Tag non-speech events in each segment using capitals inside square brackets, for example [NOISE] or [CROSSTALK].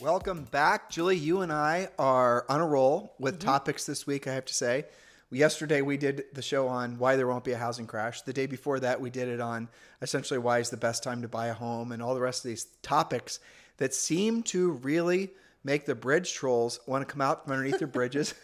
Welcome back. Julie, you and I are on a roll with mm-hmm. topics this week, I have to say. Yesterday, we did the show on why there won't be a housing crash. The day before that, we did it on essentially why is the best time to buy a home and all the rest of these topics that seem to really make the bridge trolls want to come out from underneath their [LAUGHS] bridges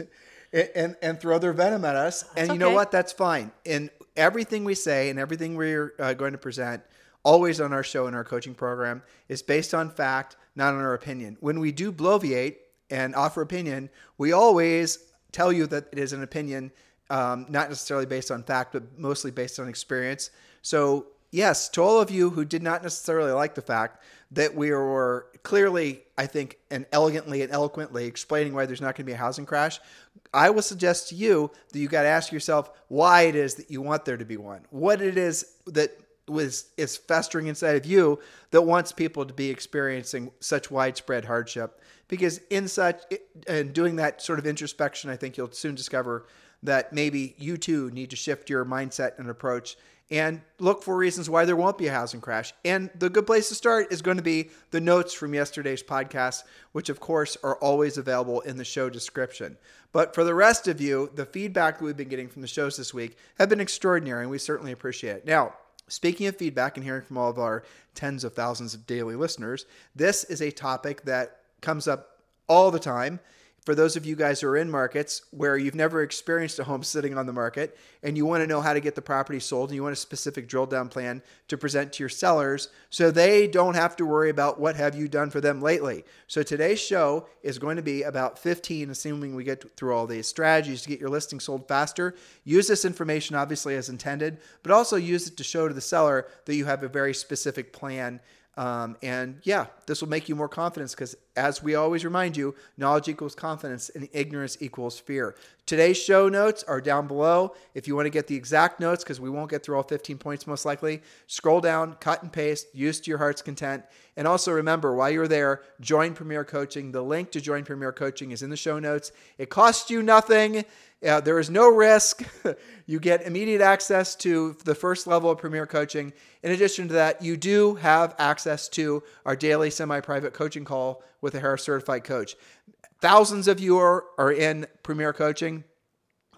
and, and, and, throw their venom at us. That's and you okay. know what? That's fine. And everything we say and everything we're uh, going to present always on our show and our coaching program is based on fact, not on our opinion. When we do bloviate and offer opinion, we always tell you that it is an opinion, um, not necessarily based on fact, but mostly based on experience. So, yes, to all of you who did not necessarily like the fact that we were clearly, I think, and elegantly and eloquently explaining why there's not going to be a housing crash, I will suggest to you that you got to ask yourself why it is that you want there to be one. What it is that was is festering inside of you that wants people to be experiencing such widespread hardship because in such and doing that sort of introspection i think you'll soon discover that maybe you too need to shift your mindset and approach and look for reasons why there won't be a housing crash. And the good place to start is going to be the notes from yesterday's podcast, which of course are always available in the show description. But for the rest of you, the feedback that we've been getting from the shows this week have been extraordinary, and we certainly appreciate it. Now, Speaking of feedback and hearing from all of our tens of thousands of daily listeners, this is a topic that comes up all the time for those of you guys who are in markets where you've never experienced a home sitting on the market and you want to know how to get the property sold and you want a specific drill down plan to present to your sellers so they don't have to worry about what have you done for them lately. So today's show is going to be about 15 assuming we get through all these strategies to get your listing sold faster. Use this information obviously as intended, but also use it to show to the seller that you have a very specific plan um, and yeah, this will make you more confident because, as we always remind you, knowledge equals confidence and ignorance equals fear. Today's show notes are down below. If you want to get the exact notes, because we won't get through all 15 points most likely, scroll down, cut and paste, use to your heart's content. And also remember, while you're there, join Premier Coaching. The link to join Premier Coaching is in the show notes. It costs you nothing. Uh, there is no risk. [LAUGHS] you get immediate access to the first level of Premier Coaching. In addition to that, you do have access to our daily semi private coaching call with a Harris certified coach. Thousands of you are, are in Premier Coaching.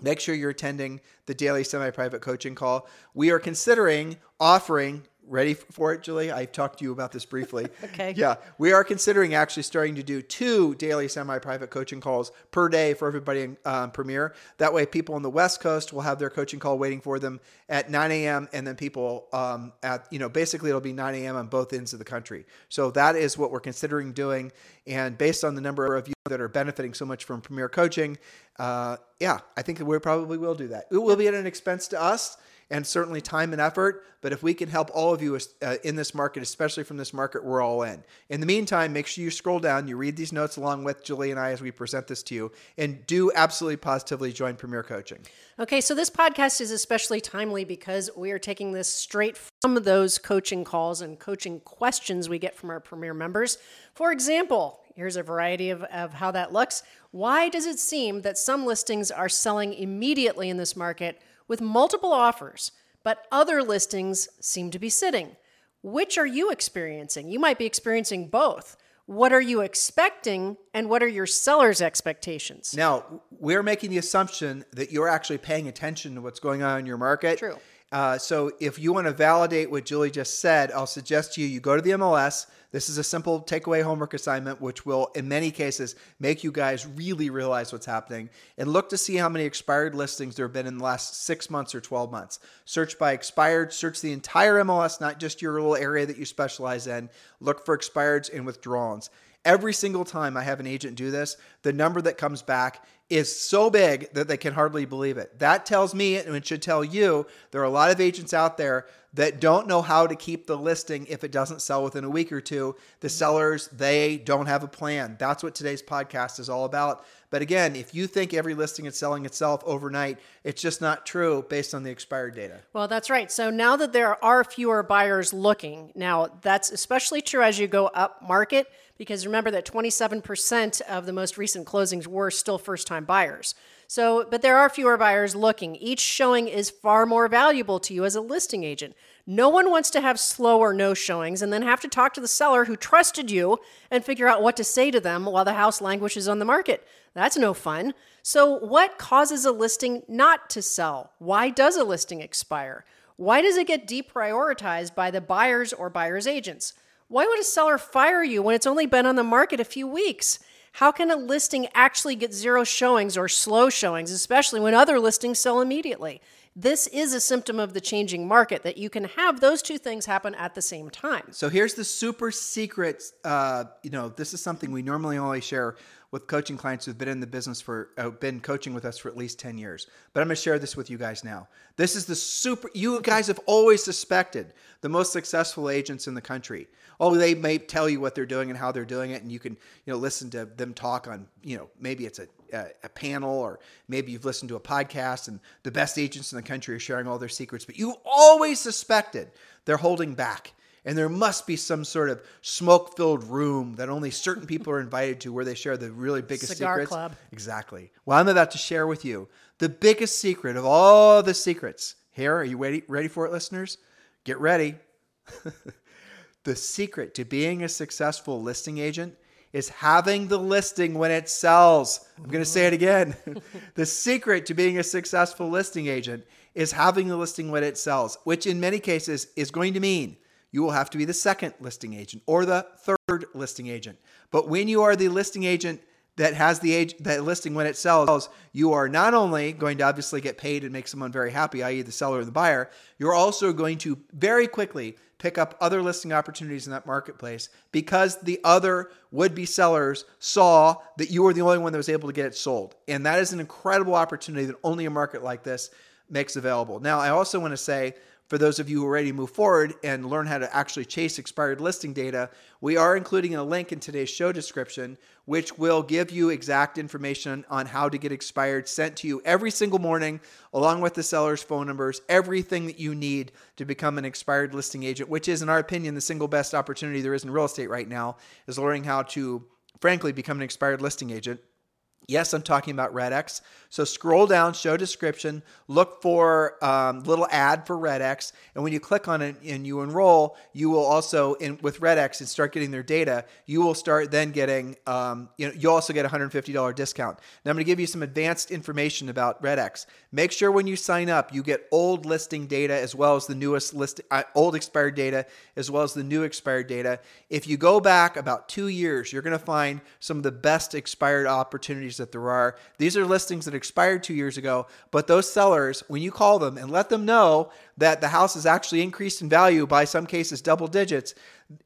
Make sure you're attending the daily semi private coaching call. We are considering offering ready for it, Julie? I've talked to you about this briefly. [LAUGHS] okay. Yeah, we are considering actually starting to do two daily semi-private coaching calls per day for everybody in um, Premier. That way, people on the West Coast will have their coaching call waiting for them at 9 a.m. and then people um, at you know basically it'll be 9 a.m. on both ends of the country. So that is what we're considering doing, and based on the number of you that are benefiting so much from Premier Coaching, uh, yeah, I think we probably will do that. It will be at an expense to us and certainly time and effort. But if we can help all of you uh, in this market, especially from this market, we're all in. In the meantime, make sure you scroll down, you read these notes along with Julie and I as we present this to you, and do absolutely positively join Premier Coaching. Okay, so this podcast is especially timely because we are taking this straight from those coaching calls and coaching questions we get from our Premier members. For example, here's a variety of, of how that looks. Why does it seem that some listings are selling immediately in this market? with multiple offers, but other listings seem to be sitting. Which are you experiencing? You might be experiencing both. What are you expecting, and what are your seller's expectations? Now, we're making the assumption that you're actually paying attention to what's going on in your market. True. Uh, so if you want to validate what Julie just said, I'll suggest you you go to the MLS. This is a simple takeaway homework assignment, which will, in many cases, make you guys really realize what's happening and look to see how many expired listings there have been in the last six months or 12 months. Search by expired, search the entire MLS, not just your little area that you specialize in. Look for expireds and withdrawals. Every single time I have an agent do this, the number that comes back is so big that they can hardly believe it. That tells me, and it should tell you, there are a lot of agents out there that don't know how to keep the listing if it doesn't sell within a week or two. The sellers, they don't have a plan. That's what today's podcast is all about. But again, if you think every listing is selling itself overnight, it's just not true based on the expired data. Well, that's right. So now that there are fewer buyers looking, now that's especially true as you go up market because remember that 27% of the most recent closings were still first time buyers. So, but there are fewer buyers looking. Each showing is far more valuable to you as a listing agent. No one wants to have slow or no showings and then have to talk to the seller who trusted you and figure out what to say to them while the house languishes on the market. That's no fun. So, what causes a listing not to sell? Why does a listing expire? Why does it get deprioritized by the buyers or buyer's agents? Why would a seller fire you when it's only been on the market a few weeks? How can a listing actually get zero showings or slow showings, especially when other listings sell immediately? This is a symptom of the changing market that you can have those two things happen at the same time. So here's the super secret. Uh, you know, this is something we normally only share with coaching clients who've been in the business for uh, been coaching with us for at least 10 years but i'm going to share this with you guys now this is the super you guys have always suspected the most successful agents in the country oh they may tell you what they're doing and how they're doing it and you can you know listen to them talk on you know maybe it's a, a, a panel or maybe you've listened to a podcast and the best agents in the country are sharing all their secrets but you always suspected they're holding back and there must be some sort of smoke filled room that only certain [LAUGHS] people are invited to where they share the really biggest Cigar secrets. club. Exactly. Well, I'm about to share with you the biggest secret of all the secrets. Here, are you ready, ready for it, listeners? Get ready. [LAUGHS] the secret to being a successful listing agent is having the listing when it sells. I'm going to say it mm-hmm. again. [LAUGHS] the secret to being a successful listing agent is having the listing when it sells, which in many cases is going to mean you will have to be the second listing agent or the third listing agent. But when you are the listing agent that has the age that listing when it sells, you are not only going to obviously get paid and make someone very happy, i.e., the seller or the buyer, you're also going to very quickly pick up other listing opportunities in that marketplace because the other would be sellers saw that you were the only one that was able to get it sold. And that is an incredible opportunity that only a market like this makes available. Now, I also want to say for those of you who are ready to move forward and learn how to actually chase expired listing data, we are including a link in today's show description, which will give you exact information on how to get expired sent to you every single morning, along with the seller's phone numbers, everything that you need to become an expired listing agent, which is, in our opinion, the single best opportunity there is in real estate right now, is learning how to, frankly, become an expired listing agent. Yes, I'm talking about RedX. So scroll down, show description, look for um, little ad for RedX, and when you click on it and you enroll, you will also in with RedX and start getting their data. You will start then getting, um, you know, you also get a $150 discount. Now I'm going to give you some advanced information about RedX. Make sure when you sign up, you get old listing data as well as the newest list, uh, old expired data as well as the new expired data. If you go back about two years, you're going to find some of the best expired opportunities that there are. These are listings that expired two years ago, but those sellers, when you call them and let them know that the house has actually increased in value by some cases double digits,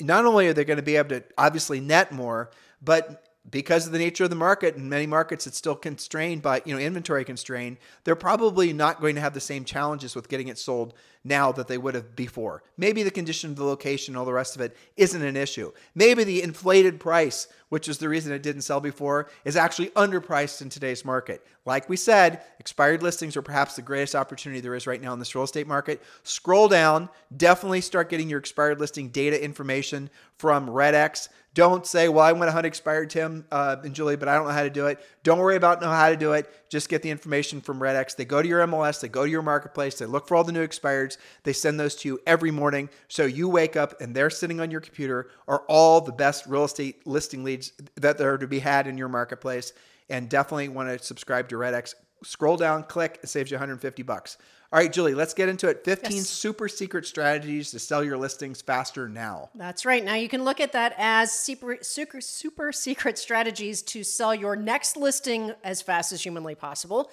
not only are they going to be able to obviously net more, but because of the nature of the market in many markets it's still constrained by you know inventory constrained they're probably not going to have the same challenges with getting it sold now that they would have before maybe the condition of the location and all the rest of it isn't an issue maybe the inflated price which is the reason it didn't sell before is actually underpriced in today's market like we said expired listings are perhaps the greatest opportunity there is right now in this real estate market scroll down definitely start getting your expired listing data information from redx don't say, well, I want to hunt expired Tim uh, and Julie, but I don't know how to do it. Don't worry about know how to do it. Just get the information from RedX. They go to your MLS, they go to your marketplace, they look for all the new expireds. They send those to you every morning. So you wake up and they're sitting on your computer are all the best real estate listing leads that there are to be had in your marketplace. And definitely want to subscribe to RedX. Scroll down, click, it saves you 150 bucks. All right, Julie, let's get into it. 15 yes. super secret strategies to sell your listings faster now. That's right. Now you can look at that as super, super, super secret strategies to sell your next listing as fast as humanly possible.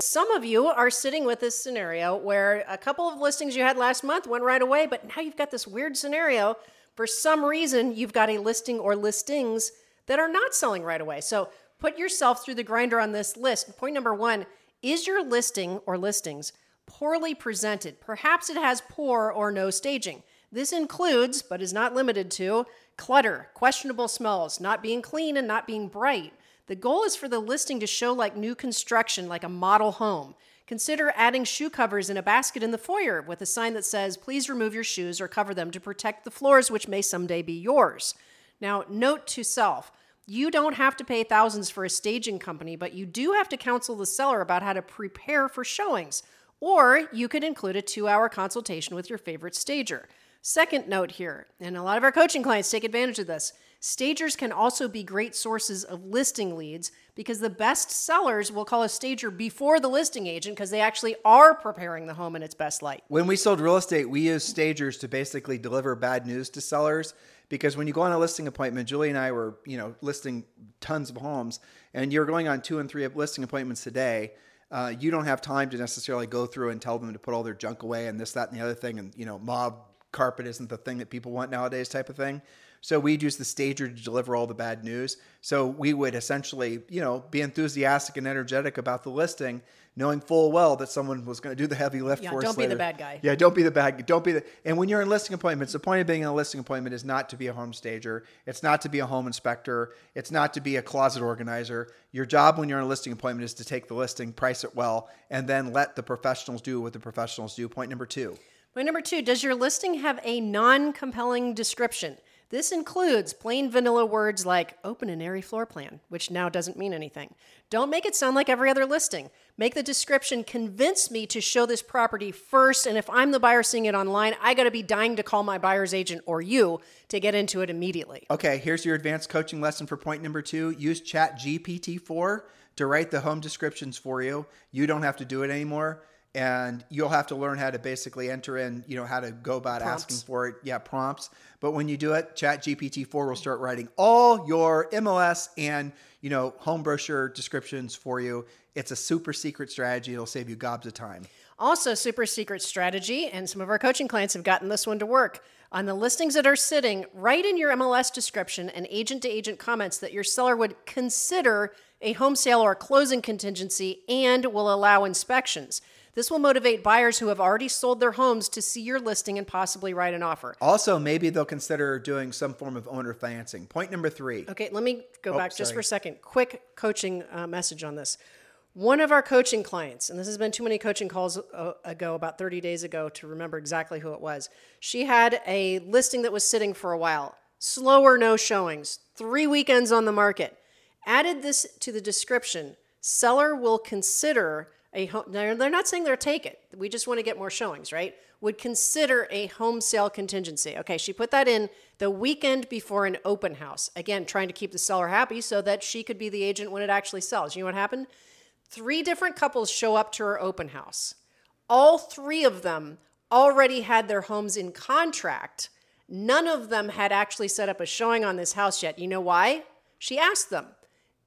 Some of you are sitting with this scenario where a couple of listings you had last month went right away, but now you've got this weird scenario. For some reason, you've got a listing or listings that are not selling right away. So put yourself through the grinder on this list. Point number one is your listing or listings poorly presented. Perhaps it has poor or no staging. This includes, but is not limited to, clutter, questionable smells, not being clean, and not being bright. The goal is for the listing to show like new construction, like a model home. Consider adding shoe covers in a basket in the foyer with a sign that says, please remove your shoes or cover them to protect the floors, which may someday be yours. Now, note to self you don't have to pay thousands for a staging company, but you do have to counsel the seller about how to prepare for showings. Or you could include a two hour consultation with your favorite stager. Second note here, and a lot of our coaching clients take advantage of this stagers can also be great sources of listing leads because the best sellers will call a stager before the listing agent because they actually are preparing the home in its best light. When we sold real estate, we used stagers to basically deliver bad news to sellers because when you go on a listing appointment, Julie and I were, you know, listing tons of homes, and you're going on two and three listing appointments a day. Uh, you don't have time to necessarily go through and tell them to put all their junk away and this, that, and the other thing. And you know, mob carpet isn't the thing that people want nowadays, type of thing. So we'd use the stager to deliver all the bad news. So we would essentially, you know, be enthusiastic and energetic about the listing, knowing full well that someone was going to do the heavy lift Yeah, for us. Yeah, don't be the bad guy. Yeah, don't be the bad. Guy. Don't be the. And when you're in listing appointments, the point of being in a listing appointment is not to be a home stager. It's not to be a home inspector. It's not to be a closet organizer. Your job when you're in a listing appointment is to take the listing, price it well, and then let the professionals do what the professionals do. Point number two. Point number two Does your listing have a non compelling description? This includes plain vanilla words like open and airy floor plan, which now doesn't mean anything. Don't make it sound like every other listing. Make the description convince me to show this property first, and if I'm the buyer seeing it online, I gotta be dying to call my buyer's agent or you to get into it immediately. Okay, here's your advanced coaching lesson for point number two. Use Chat GPT-4 to write the home descriptions for you. You don't have to do it anymore. And you'll have to learn how to basically enter in, you know, how to go about Prompts. asking for it. Yeah, prompts. But when you do it, Chat GPT-4 will start writing all your MLS and, you know, home brochure descriptions for you. It's a super secret strategy. It'll save you gobs of time. Also, super secret strategy, and some of our coaching clients have gotten this one to work. On the listings that are sitting, write in your MLS description and agent to agent comments that your seller would consider a home sale or a closing contingency and will allow inspections. This will motivate buyers who have already sold their homes to see your listing and possibly write an offer. Also, maybe they'll consider doing some form of owner financing. Point number three. Okay, let me go back just sorry. for a second. Quick coaching uh, message on this. One of our coaching clients, and this has been too many coaching calls uh, ago, about 30 days ago, to remember exactly who it was. She had a listing that was sitting for a while, slower no showings, three weekends on the market. Added this to the description seller will consider a home. They're, they're not saying they'll take it. We just want to get more showings, right? Would consider a home sale contingency. Okay, she put that in the weekend before an open house. Again, trying to keep the seller happy so that she could be the agent when it actually sells. You know what happened? Three different couples show up to her open house. All three of them already had their homes in contract. None of them had actually set up a showing on this house yet. You know why? She asked them.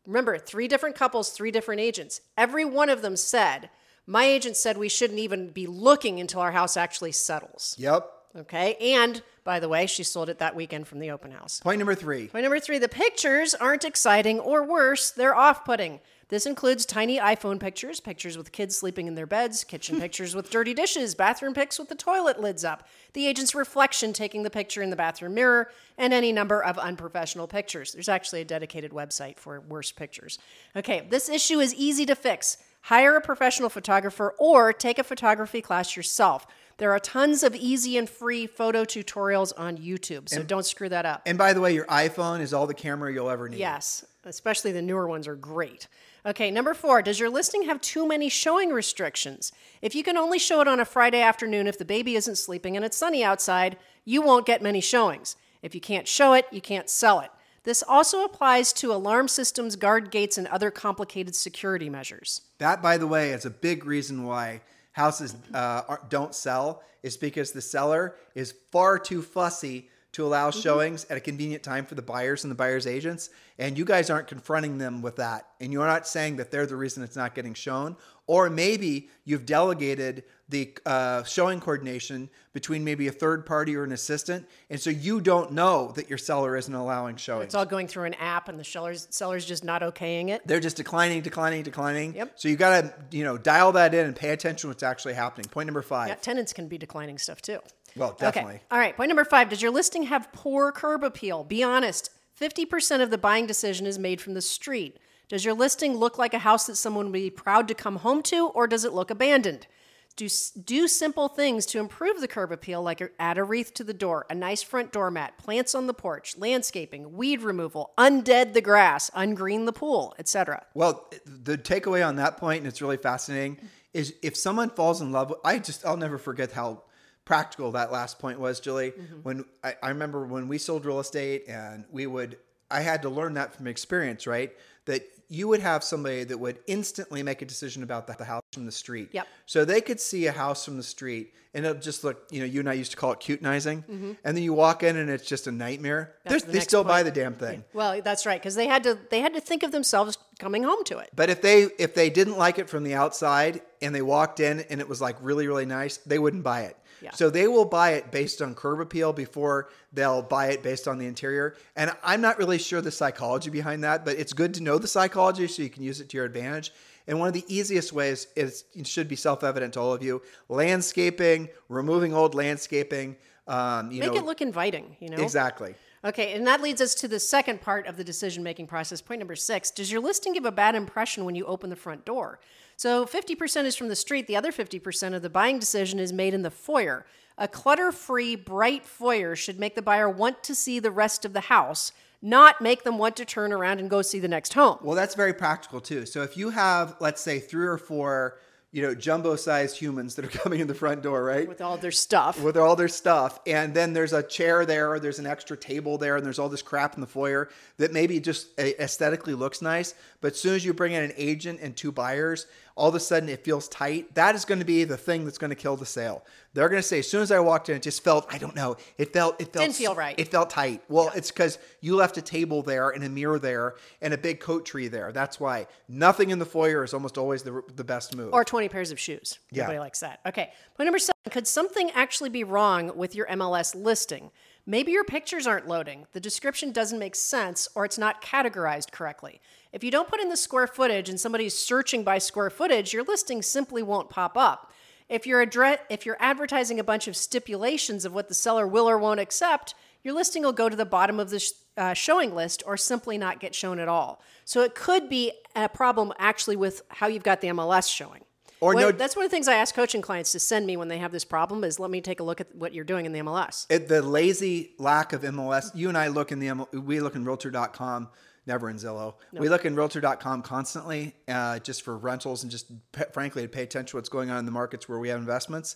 Remember, three different couples, three different agents. Every one of them said, My agent said we shouldn't even be looking until our house actually settles. Yep. Okay. And by the way, she sold it that weekend from the open house. Point number three. Point number three the pictures aren't exciting or worse, they're off putting. This includes tiny iPhone pictures, pictures with kids sleeping in their beds, kitchen [LAUGHS] pictures with dirty dishes, bathroom pics with the toilet lids up, the agent's reflection taking the picture in the bathroom mirror, and any number of unprofessional pictures. There's actually a dedicated website for worse pictures. Okay, this issue is easy to fix. Hire a professional photographer or take a photography class yourself. There are tons of easy and free photo tutorials on YouTube, so don't screw that up. And by the way, your iPhone is all the camera you'll ever need. Yes, especially the newer ones are great. Okay, number four, does your listing have too many showing restrictions? If you can only show it on a Friday afternoon if the baby isn't sleeping and it's sunny outside, you won't get many showings. If you can't show it, you can't sell it. This also applies to alarm systems, guard gates, and other complicated security measures. That, by the way, is a big reason why houses uh, don't sell. Is because the seller is far too fussy to allow showings at a convenient time for the buyers and the buyers agents and you guys aren't confronting them with that and you're not saying that they're the reason it's not getting shown or maybe you've delegated the uh, showing coordination between maybe a third party or an assistant and so you don't know that your seller isn't allowing showings It's all going through an app, and the seller's seller's just not okaying it. they're just declining declining declining Yep. so you got to you know dial that in and pay attention to what's actually happening point number five Yeah, tenants can be declining stuff too. Well definitely Okay. All right. Point number five. Does your listing have poor curb appeal? Be honest. 50% of the buying decision is made from the street. Does your listing look like a house that someone would be proud to come home to, or does it look abandoned? Do, do simple things to improve the curb appeal, like add a wreath to the door, a nice front doormat, plants on the porch, landscaping, weed removal, undead the grass, ungreen the pool, etc. Well, the takeaway on that point, and it's really fascinating, is if someone falls in love, with, I just I'll never forget how practical that last point was, Julie. When I, I remember when we sold real estate, and we would, I had to learn that from experience, right? That you would have somebody that would instantly make a decision about the, house from the street. Yep. So they could see a house from the street, and it'll just look, you know, you and I used to call it cutenizing, and then you walk in, and it's just a nightmare. Mm-hmm. The they still buy the damn thing. Well, that's right, because they had to they had to think of themselves coming home to it. But if they if they didn't like it from the outside and they walked in and it was like really really nice, they wouldn't buy it. Yeah. So they will buy it based on curb appeal before they'll buy it based on the interior. And I'm not really sure the psychology behind that, but it's good to know the psychology so you can use it to your advantage. And one of the easiest ways is it should be self-evident to all of you: landscaping, removing old landscaping. Um, you Make know it look inviting, you know. exactly. Okay, and that leads us to the second part of the decision making process. Point number six Does your listing give a bad impression when you open the front door? So 50% is from the street, the other 50% of the buying decision is made in the foyer. A clutter free, bright foyer should make the buyer want to see the rest of the house, not make them want to turn around and go see the next home. Well, that's very practical too. So if you have, let's say, three or four, you know, jumbo-sized humans that are [LAUGHS] coming in the front door, right? With all their stuff. with all their stuff, and then there's a chair there, or there's an extra table there, and there's all this crap in the foyer that maybe just aesthetically looks nice, but as soon as you bring in an agent and two buyers, all of a sudden it feels tight. That is going to be the thing that's going to kill the sale. They're going to say, as soon as I walked in, it just felt, I don't know, it felt, it felt, Didn't feel right. It felt tight. Well, it's because you left a table there and a mirror there and a big coat tree there. That's why nothing in the foyer is almost always the, the best move. Or 20 pairs of shoes. Yeah. Everybody likes that. Okay. Point number seven Could something actually be wrong with your MLS listing? Maybe your pictures aren't loading, the description doesn't make sense, or it's not categorized correctly. If you don't put in the square footage and somebody's searching by square footage, your listing simply won't pop up. If you're, addre- if you're advertising a bunch of stipulations of what the seller will or won't accept, your listing will go to the bottom of the sh- uh, showing list or simply not get shown at all. So it could be a problem actually with how you've got the MLS showing. Or no- that's one of the things I ask coaching clients to send me when they have this problem is let me take a look at what you're doing in the MLS. it, the lazy lack of MLS. You and I look in the we look in Realtor.com, never in Zillow. We look in Realtor.com constantly, uh, just for rentals and just p- frankly to pay attention to what's going on in the markets where we have investments.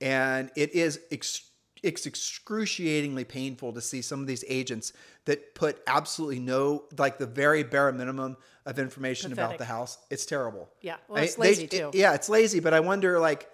And it is ex- it's excruciatingly painful to see some of these agents that put absolutely no like the very bare minimum of information about the house. It's terrible. Yeah, well, I- it's they- lazy, it- too. yeah, it's lazy, but I wonder like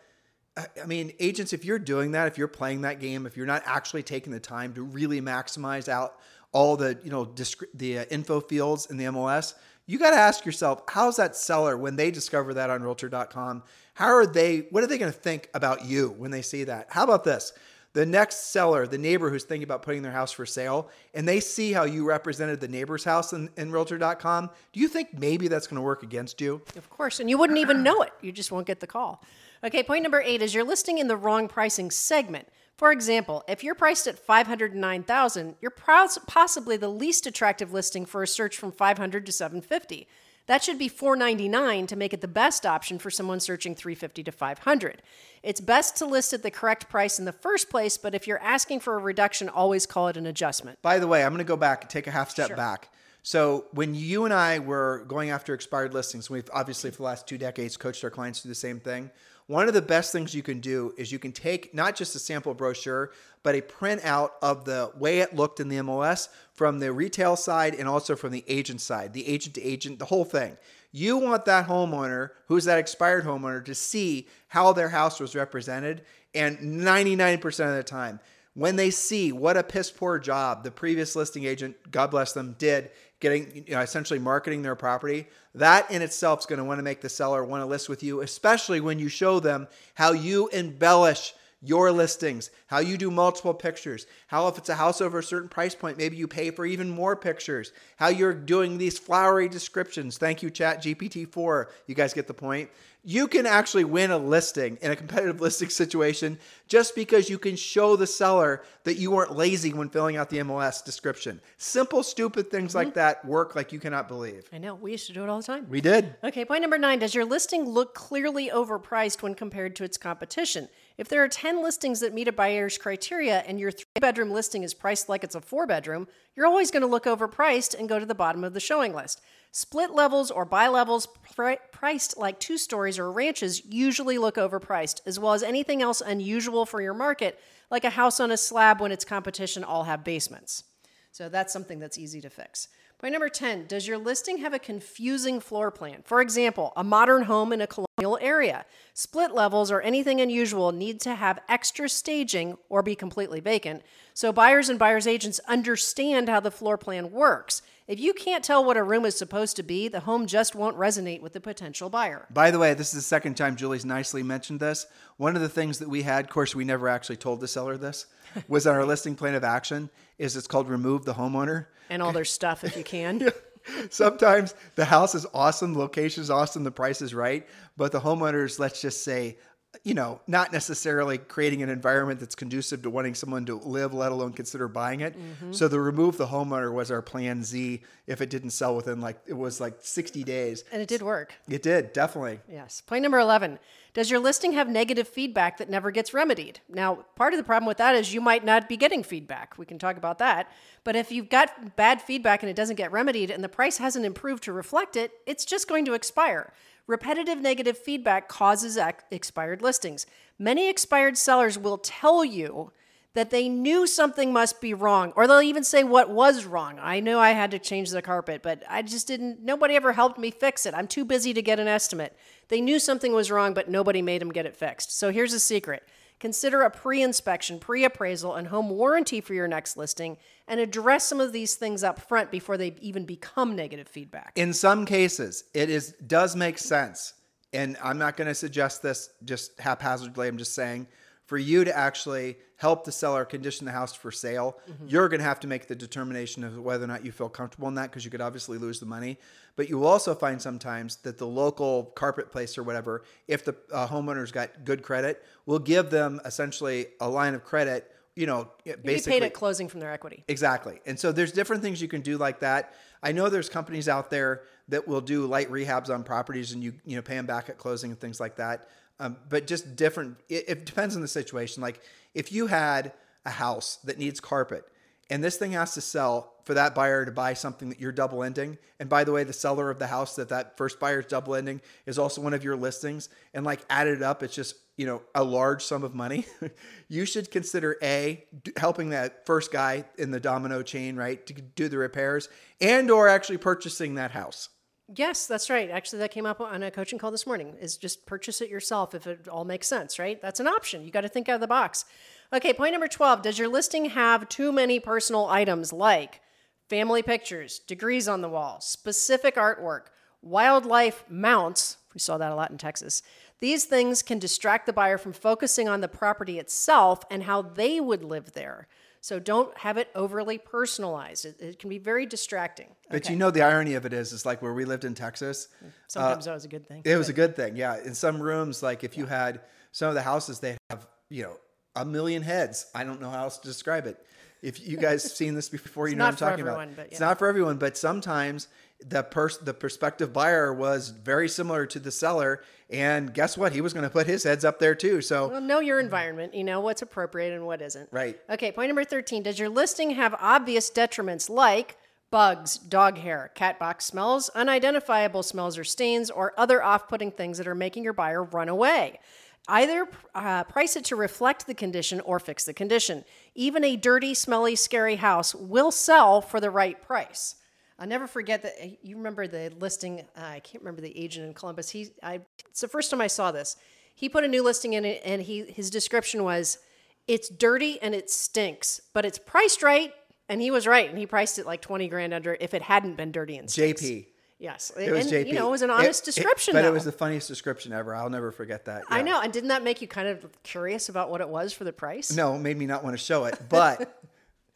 I mean, agents, if you're doing that, if you're playing that game, if you're not actually taking the time to really maximize out all the you know disc- the uh, info fields in the MLS, you got to ask yourself, how's that seller when they discover that on Realtor.com? How are they? What are they going to think about you when they see that? How about this? The next seller, the neighbor who's thinking about putting their house for sale, and they see how you represented the neighbor's house in, in Realtor.com. Do you think maybe that's going to work against you? Of course, and you wouldn't even know it. You just won't get the call. Okay, point number eight is you're listing in the wrong pricing segment. For example, if you're priced at 509,000, you're possibly the least attractive listing for a search from 500 to 750. That should be 499 to make it the best option for someone searching 350 to 500. It's best to list at the correct price in the first place, but if you're asking for a reduction, always call it an adjustment. By the way, I'm going to go back and take a half step back. So when you and I were going after expired listings, we've obviously for the last two decades coached our clients to do the same thing. One of the best things you can do is you can take not just a sample brochure, but a printout of the way it looked in the MLS from the retail side and also from the agent side, the agent to agent, the whole thing. You want that homeowner, who's that expired homeowner, to see how their house was represented. And 99% of the time, when they see what a piss poor job the previous listing agent, God bless them, did getting you know, essentially marketing their property, that in itself is going to want to make the seller want to list with you, especially when you show them how you embellish your listings, how you do multiple pictures, how if it's a house over a certain price point, maybe you pay for even more pictures, how you're doing these flowery descriptions. Thank you, Chat GPT-4. You guys get the point. You can actually win a listing in a competitive listing situation just because you can show the seller that you weren't lazy when filling out the MLS description. Simple, stupid things mm-hmm. like that work like you cannot believe. I know. We used to do it all the time. We did. Okay, point number nine Does your listing look clearly overpriced when compared to its competition? If there are 10 listings that meet a buyer's criteria and your three bedroom listing is priced like it's a four bedroom, you're always going to look overpriced and go to the bottom of the showing list. Split levels or bi levels pri- priced like two stories or ranches usually look overpriced, as well as anything else unusual for your market, like a house on a slab when its competition all have basements. So that's something that's easy to fix. Point number 10 Does your listing have a confusing floor plan? For example, a modern home in a colonial area. Split levels or anything unusual need to have extra staging or be completely vacant so buyers and buyers agents understand how the floor plan works. If you can't tell what a room is supposed to be, the home just won't resonate with the potential buyer. By the way, this is the second time Julie's nicely mentioned this. One of the things that we had, of course, we never actually told the seller this, [LAUGHS] was on our listing plan of action, is it's called remove the homeowner. And all their stuff if you can. [LAUGHS] Sometimes the house is awesome, location is awesome, the price is right, but the homeowners, let's just say, you know, not necessarily creating an environment that's conducive to wanting someone to live, let alone consider buying it. Mm-hmm. So the remove the homeowner was our plan Z if it didn't sell within like it was like 60 days. And it did work. It did, definitely. Yes. Point number 11. Does your listing have negative feedback that never gets remedied? Now, part of the problem with that is you might not be getting feedback. We can talk about that. But if you've got bad feedback and it doesn't get remedied and the price hasn't improved to reflect it, it's just going to expire. Repetitive negative feedback causes ex- expired listings. Many expired sellers will tell you that they knew something must be wrong, or they'll even say what was wrong. I knew I had to change the carpet, but I just didn't, nobody ever helped me fix it. I'm too busy to get an estimate. They knew something was wrong, but nobody made them get it fixed. So here's a secret Consider a pre inspection, pre appraisal, and home warranty for your next listing and address some of these things up front before they even become negative feedback. In some cases, it is does make sense. And I'm not going to suggest this just haphazardly. I'm just saying for you to actually help the seller condition the house for sale, mm-hmm. you're going to have to make the determination of whether or not you feel comfortable in that because you could obviously lose the money. But you will also find sometimes that the local carpet place or whatever, if the uh, homeowner's got good credit, will give them essentially a line of credit. You know, basically paid at closing from their equity. Exactly, and so there's different things you can do like that. I know there's companies out there that will do light rehabs on properties, and you you know pay them back at closing and things like that. Um, but just different. It, it depends on the situation. Like if you had a house that needs carpet and this thing has to sell for that buyer to buy something that you're double ending. And by the way, the seller of the house that that first buyer is double ending is also one of your listings. And like added up, it's just you know a large sum of money. [LAUGHS] you should consider a helping that first guy in the domino chain, right, to do the repairs, and or actually purchasing that house. Yes, that's right. Actually, that came up on a coaching call this morning. Is just purchase it yourself if it all makes sense, right? That's an option. You got to think out of the box. Okay, point number 12. Does your listing have too many personal items like family pictures, degrees on the wall, specific artwork, wildlife mounts? We saw that a lot in Texas. These things can distract the buyer from focusing on the property itself and how they would live there. So don't have it overly personalized. It, it can be very distracting. But okay. you know, the irony of it is, is like where we lived in Texas. Sometimes uh, that was a good thing. It was a good thing. Yeah. In some rooms, like if you had some of the houses, they have, you know, a million heads. I don't know how else to describe it. If you guys [LAUGHS] seen this before, you know what I'm talking everyone, about. Yeah. It's not for everyone, but sometimes the pers- the prospective buyer was very similar to the seller, and guess what? He was going to put his heads up there too. So well, know your environment. You know what's appropriate and what isn't. Right. Okay. Point number thirteen: Does your listing have obvious detriments like bugs, dog hair, cat box smells, unidentifiable smells or stains, or other off-putting things that are making your buyer run away? Either uh, price it to reflect the condition or fix the condition. Even a dirty, smelly, scary house will sell for the right price. I'll never forget that. Uh, you remember the listing? Uh, I can't remember the agent in Columbus. He, I, it's the first time I saw this. He put a new listing in, it, and he his description was, It's dirty and it stinks, but it's priced right. And he was right. And he priced it like 20 grand under if it hadn't been dirty and stinks. JP. Yes. It was and, JP. You know, it was an honest It- it- description. but though. it was the funniest description ever. I'll never forget that. I know. And didn't that make you kind of curious about what it was for the price? No, it made me not want to show it, but [LAUGHS]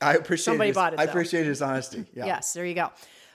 I appreciate Somebody his, bought it, I though. appreciate his honesty. Yeah. Yes, there you go.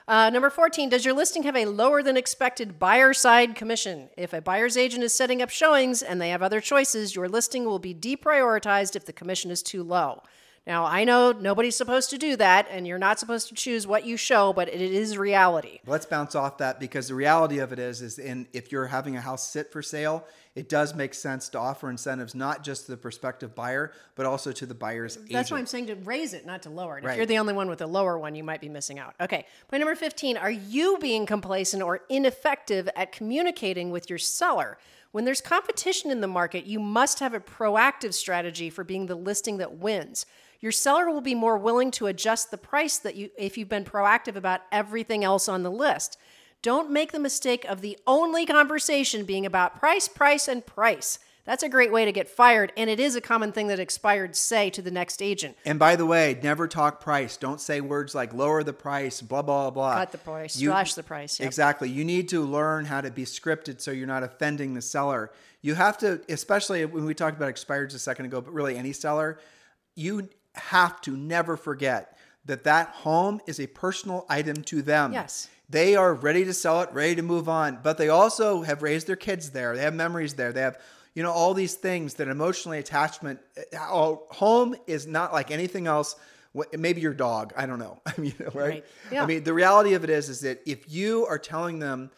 Uh, number 14, does your listing have a lower than expected buyer side commission? If a buyer's agent is setting up showings and they have other choices, your listing will be deprioritized if the commission is too low. Now, I know nobody's supposed to do that, and you're not supposed to choose what you show, but it is reality. Let's bounce off that because the reality of it is, is in if you're having a house sit for sale, it does make sense to offer incentives not just to the prospective buyer, but also to the buyer's That's agent. That's why I'm saying to raise it, not to lower it. If you're the only one with a lower one, you might be missing out. Okay. Point number 15 Are you being complacent or ineffective at communicating with your seller? When there's competition in the market, you must have a proactive strategy for being the listing that wins. Your seller will be more willing to adjust the price that you if you've been proactive about everything else on the list. Don't make the mistake of the only conversation being about price, price, and price. That's a great way to get fired, and it is a common thing that expired say to the next agent. And by the way, never talk price. Don't say words like lower the price, blah blah blah. Cut the price, you, slash the price, yep. Exactly. You need to learn how to be scripted so you're not offending the seller. You have to, especially when we talked about expireds a second ago, but really any seller, you have to never forget that that home is a personal item to them. Yes. They are ready to sell it, ready to move on, but they also have raised their kids there. They have memories there. They have, you know, all these things that emotionally attachment. uh, Home is not like anything else. Maybe your dog. I don't know. [LAUGHS] I mean, right? Right. Yeah. I mean, the reality of it is, is that if you are telling them,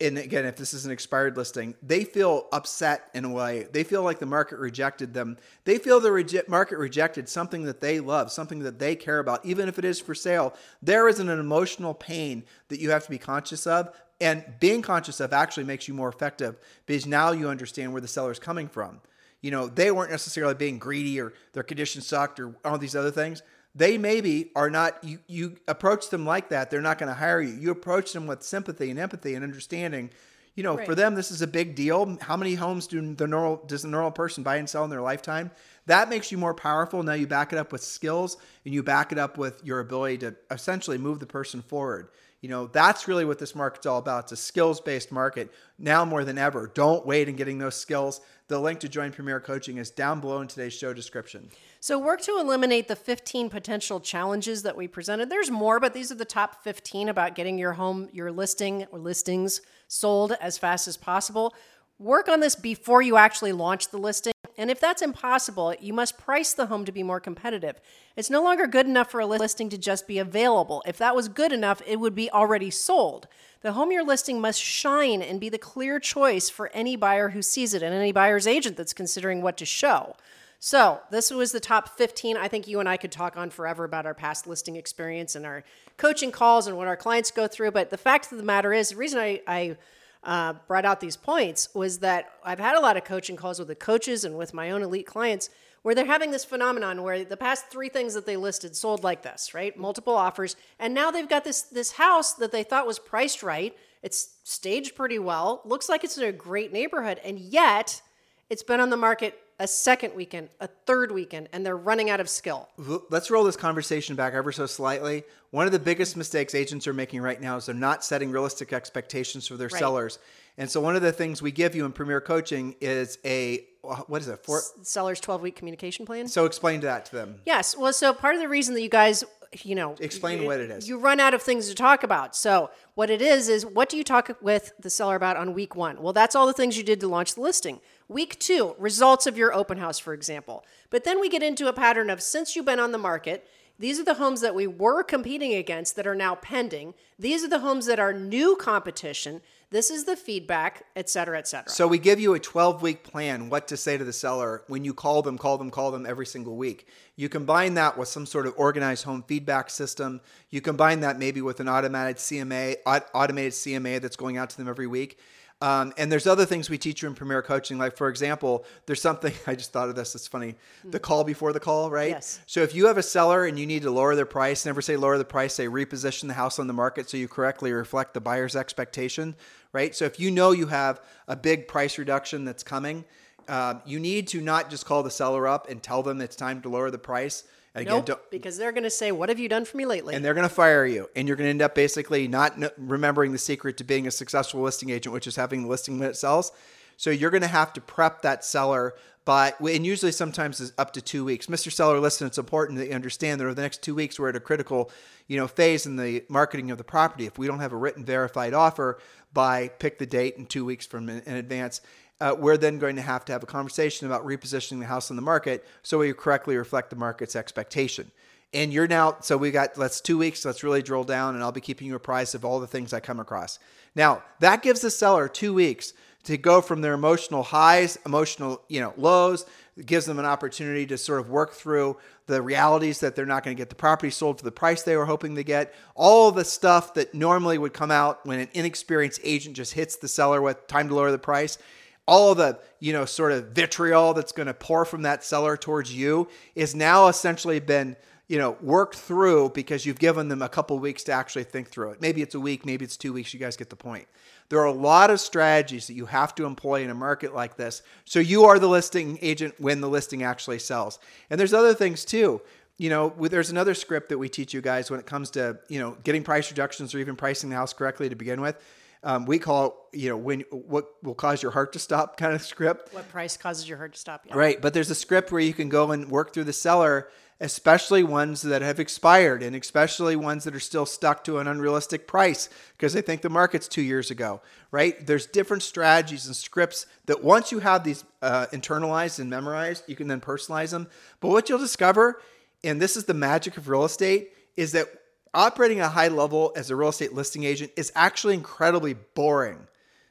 and again, if this is an expired listing, they feel upset in a way. They feel like the market rejected them. They feel the rege- market rejected something that they love, something that they care about, even if it is for sale. There is an emotional pain that you have to be conscious of. And being conscious of actually makes you more effective because now you understand where the seller is coming from. You know, they weren't necessarily being greedy or their condition sucked or all these other things they maybe are not you you approach them like that they're not going to hire you. You approach them with sympathy and empathy and understanding. You know for them this is a big deal. How many homes do the normal does the normal person buy and sell in their lifetime? That makes you more powerful. Now you back it up with skills and you back it up with your ability to essentially move the person forward. You know that's really what this market's all about. It's a skills based market now more than ever. Don't wait in getting those skills. The link to join premier coaching is down below in today's show description So, work to eliminate the 15 potential challenges that we presented. There's more, but these are the top 15 about getting your home, your listing or listings sold as fast as possible. Work on this before you actually launch the listing. And if that's impossible, you must price the home to be more competitive. It's no longer good enough for a listing to just be available. If that was good enough, it would be already sold. The home you're listing must shine and be the clear choice for any buyer who sees it and any buyer's agent that's considering what to show. So, this was the top 15. I think you and I could talk on forever about our past listing experience and our coaching calls and what our clients go through. But the fact of the matter is, the reason I, I uh, brought out these points was that I've had a lot of coaching calls with the coaches and with my own elite clients where they're having this phenomenon where the past three things that they listed sold like this, right? Multiple offers. And now they've got this, this house that they thought was priced right. It's staged pretty well, looks like it's in a great neighborhood. And yet, it's been on the market a second weekend, a third weekend, and they're running out of skill. let's roll this conversation back ever so slightly. One of the biggest mistakes agents are making right now is they're not setting realistic expectations for their sellers. And so one of the things we give you in Premier Coaching is a what is it? For, Seller's 12 week communication plan. so explain that to them. Yes. Well, so part of the reason that you guys, you know, Explain what it is. You run out of things to talk about. So what it is is what do you talk with the seller about on week one? Well, that's all the things you did to launch the listing. Week two, results of your open house, for example. But then we get into a pattern of since you've been on the market, these are the homes that we were competing against that are now pending. These are the homes that are new competition. This is the feedback, et cetera, et cetera. So we give you a 12 week plan what to say to the seller when you call them, call them, call them every single week. You combine that with some sort of organized home feedback system. You combine that maybe with an automated CMA, automated CMA that's going out to them every week. Um, and there's other things we teach you in Premier Coaching. Like, for example, there's something [LAUGHS] I just thought of this. It's funny. The call before the call, right? Yes. So if you have a seller and you need to lower their price, never say lower the price, say reposition the house on the market so you correctly reflect the buyer's expectation, right? So if you know you have a big price reduction that's coming, um, you need to not just call the seller up and tell them it's time to lower the price. And again, Nope, because they're going to say, "What have you done for me lately?" and they're going to fire you and you're going to end up basically not kn- remembering the secret to being a successful listing agent which is having the listing when it sells. So you're going to have to prep that seller by and usually sometimes is up to two weeks. Mr seller listen it's important that you understand that over the next two weeks we're at a critical you know phase in the marketing of the property. If we don't have a written verified offer by pick the date in two weeks from in, in advance uh, we're then going to have to have a conversation about repositioning the house on the market so we correctly reflect the market's expectation. And you're now so we got let's two weeks let's really drill down and i'll be keeping you apprised of all the things i come across. Now that gives the seller two weeks to go from their emotional highs emotional you know lows it gives them an opportunity to sort of work through the realities that they're not going to get the property sold for the price they were hoping to get. All the stuff that normally would come out when an inexperienced agent just hits the seller with time to lower the price all the you know sort of vitriol that's going to pour from that seller towards you is now essentially been you know worked through because you've given them a couple weeks to actually think through it. Maybe it's a week maybe it's two weeks you guys get the point. There are a lot of strategies that you have to employ in a market like this. So you are the listing agent when the listing actually sells. And there's other things too. You know there's another script that we teach you guys when it comes to you know getting price reductions or even pricing the house correctly to begin with um, we call you know, when what will cause your heart to stop kind of script. what price causes your heart to stop? Yeah. Right. But there's a script where you can go and work through the seller, especially ones that have expired and especially ones that are still stuck to an unrealistic price because they think the market's two years ago. Right. There's different strategies and scripts that once you have these uh, internalized and memorized, you can then personalize them. But what you'll discover, and this is the magic of real estate, is that operating at a high level as a real estate listing agent is actually incredibly boring.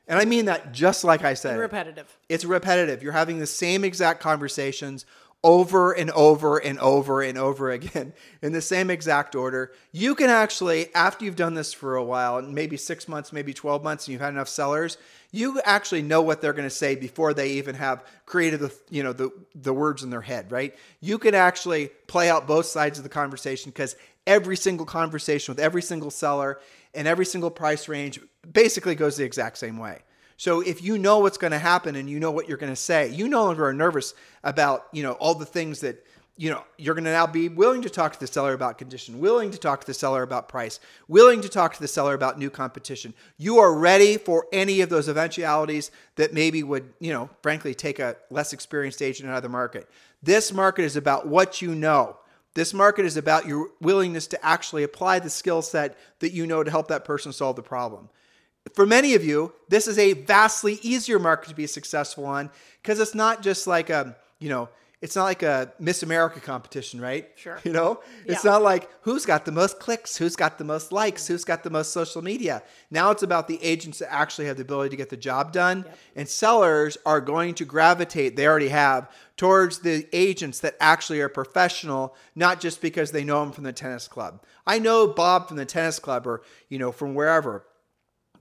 And I mean that just like I said. Repetitive. It's repetitive. You're having the same exact conversations over and over and over and over again [LAUGHS] in the same exact order. You can actually, after you've done this for a while, maybe six months, maybe 12 months, and you've had enough sellers, you actually know what they're going to say before they even have created the, you know, the, the words in their head, right? You can actually play out both sides of the conversation because every single conversation with every single seller and every single price range basically goes the exact same way. So if you know what's going to happen and you know what you're going to say, you no longer are nervous about, you know, all the things that, you know, you're going to now be willing to talk to the seller about condition, willing to talk to the seller about price, willing to talk to the seller about new competition. You are ready for any of those eventualities that maybe would, you know, frankly take a less experienced agent of the market. This market is about what you know. This market is about your willingness to actually apply the skill set that you know to help that person solve the problem. For many of you, this is a vastly easier market to be successful on because it's not just like a, you know, it's not like a Miss America competition, right? Sure. You know, it's Yeah. not like who's got the most clicks, who's got the most likes, who's got the most social media. Now it's about the agents that actually have the ability to get the job done. And sellers are going to gravitate, they already have, towards the agents that actually are professional, not just because they know them from the tennis club. I know Bob from the tennis club or, you know, from wherever.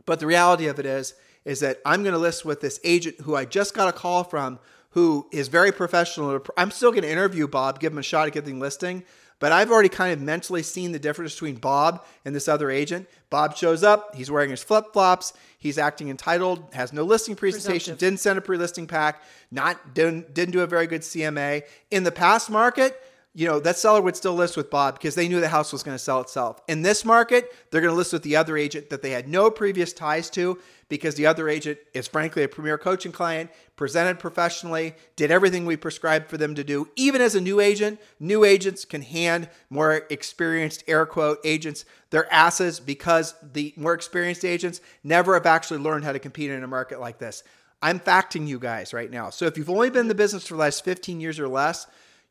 But the reality of it is, is that I'm going to list with this agent who I just got a call from, who is very professional. I'm still going to interview Bob, give him a shot at getting listing, but I've already kind of mentally seen the difference between Bob and this other agent. Bob shows up, he's wearing his flip flops, he's acting entitled, has no listing presentation, Presumptive. didn't send a pre-listing pack, not didn't didn't do a very good CMA. In the past market, you know, that seller would still list with Bob because they knew the house was going to sell itself. In this market, they're going to list with the other agent that they had no previous ties to because the other agent is frankly a premier coaching client, presented professionally, did everything we prescribed for them to do. Even as a new agent, new agents can hand more experienced air quote agents their asses because the more experienced agents never have actually learned how to compete in a market like this. I'm facting you guys right now. So if you've only been in the business for the last 15 years or less,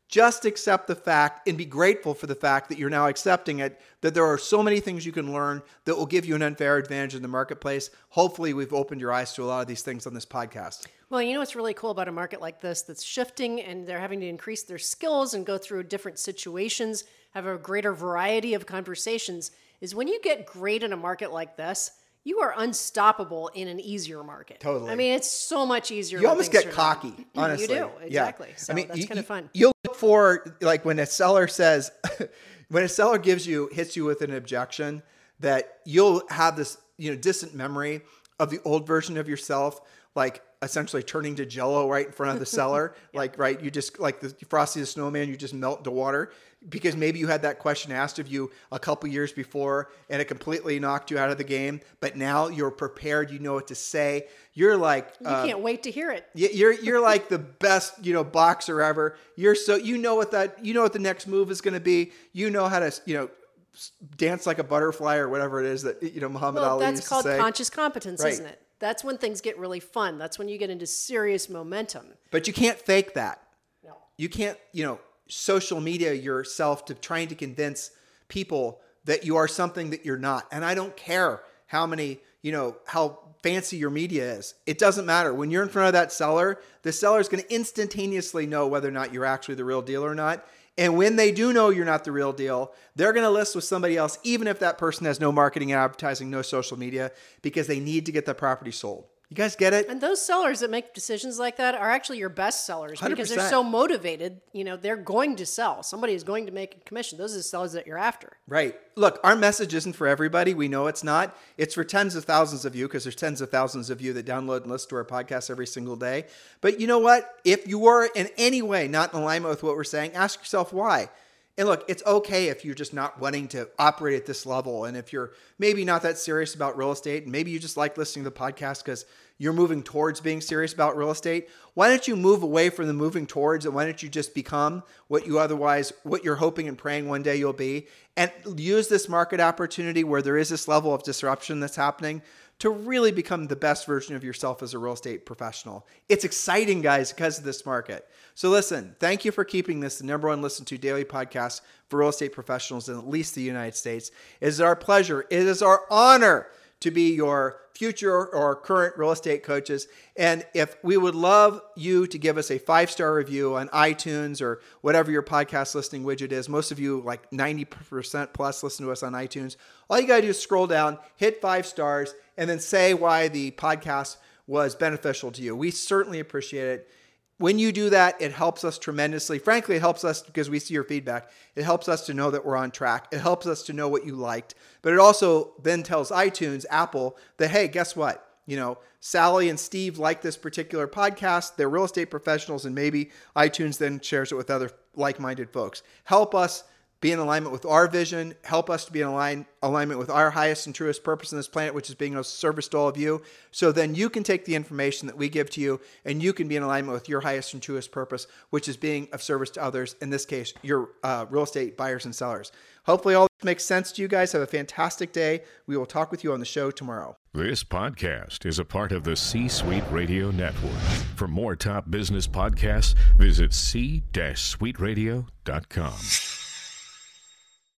just accept the fact and be grateful for the fact that you're now accepting it, that there are so many things you can learn that will give you an unfair advantage in the marketplace. Hopefully, we've opened your eyes to a lot of these things on this podcast. Well, you know what's really cool about a market like this that's shifting and they're having to increase their skills and go through different situations, have a greater variety of conversations, is when you get great in a market like this, you are unstoppable in an easier market. Totally. I mean, it's so much easier. You almost get cocky, honestly. [LAUGHS] You do, Yeah. exactly. So that's you- kind of fun. You'll look for like when a seller says, [LAUGHS] when a seller gives you hits you with an objection, that you'll have this you know distant memory of the old version of yourself, like essentially turning to jello right in front of the [LAUGHS] seller. Like, right, you just like the Frosty the Snowman, you just melt into water because maybe you had that question asked of you a couple years before and it completely knocked you out of the game. But now you're prepared, you know what to say. You're like you uh, can't wait to hear it. You're you're like the best you know boxer ever. You're so you know what that you know what the next move is going to be. You know how to you know dance like a butterfly or whatever it is that you know Muhammad well, Ali. That's called conscious competence, right. isn't it? That's when things get really fun. That's when you get into serious momentum. But you can't fake that. No. You can't, you know, social media yourself to trying to convince people that you are something that you're not. And I don't care how many, you know, how fancy your media is. It doesn't matter. When you're in front of that seller, the seller is going to instantaneously know whether or not you're actually the real deal or not. And when they do know you're not the real deal, they're going to list with somebody else, even if that person has no marketing and advertising, no social media, because they need to get the property sold. You guys get it? And those sellers that make decisions like that are actually your best sellers 100%. because they're so motivated. You know, they're going to sell. Somebody is going to make a commission. Those are the sellers that you're after. Right. Look, our message isn't for everybody. We know it's not. It's for tens of thousands of you because there's tens of thousands of you that download and listen to our podcast every single day. But you know what? If you are in any way not in alignment with what we're saying, ask yourself why. And look, it's okay if you're just not wanting to operate at this level. And if you're maybe not that serious about real estate, and maybe you just like listening to the podcast because you're moving towards being serious about real estate, why don't you move away from the moving towards and why don't you just become what you otherwise, what you're hoping and praying one day you'll be? And use this market opportunity where there is this level of disruption that's happening to really become the best version of yourself as a real estate professional. It's exciting, guys, because of this market. So, listen, thank you for keeping this the number one listen to daily podcast for real estate professionals in at least the United States. It is our pleasure, it is our honor to be your future or current real estate coaches. And if we would love you to give us a five star review on iTunes or whatever your podcast listening widget is, most of you, like 90% plus, listen to us on iTunes. All you got to do is scroll down, hit five stars, and then say why the podcast was beneficial to you. We certainly appreciate it. When you do that, it helps us tremendously. Frankly, it helps us because we see your feedback. It helps us to know that we're on track. It helps us to know what you liked. But it also then tells iTunes, Apple, that, hey, guess what? You know, Sally and Steve like this particular podcast. They're real estate professionals, and maybe iTunes then shares it with other like minded folks. Help us be in alignment with our vision, help us to be in align, alignment with our highest and truest purpose on this planet, which is being of service to all of you. So then you can take the information that we give to you and you can be in alignment with your highest and truest purpose, which is being of service to others, in this case, your uh, real estate buyers and sellers. Hopefully, all this makes sense to you guys. Have a fantastic day. We will talk with you on the show tomorrow. This podcast is a part of the C Suite Radio Network. For more top business podcasts, visit c-suiteradio.com.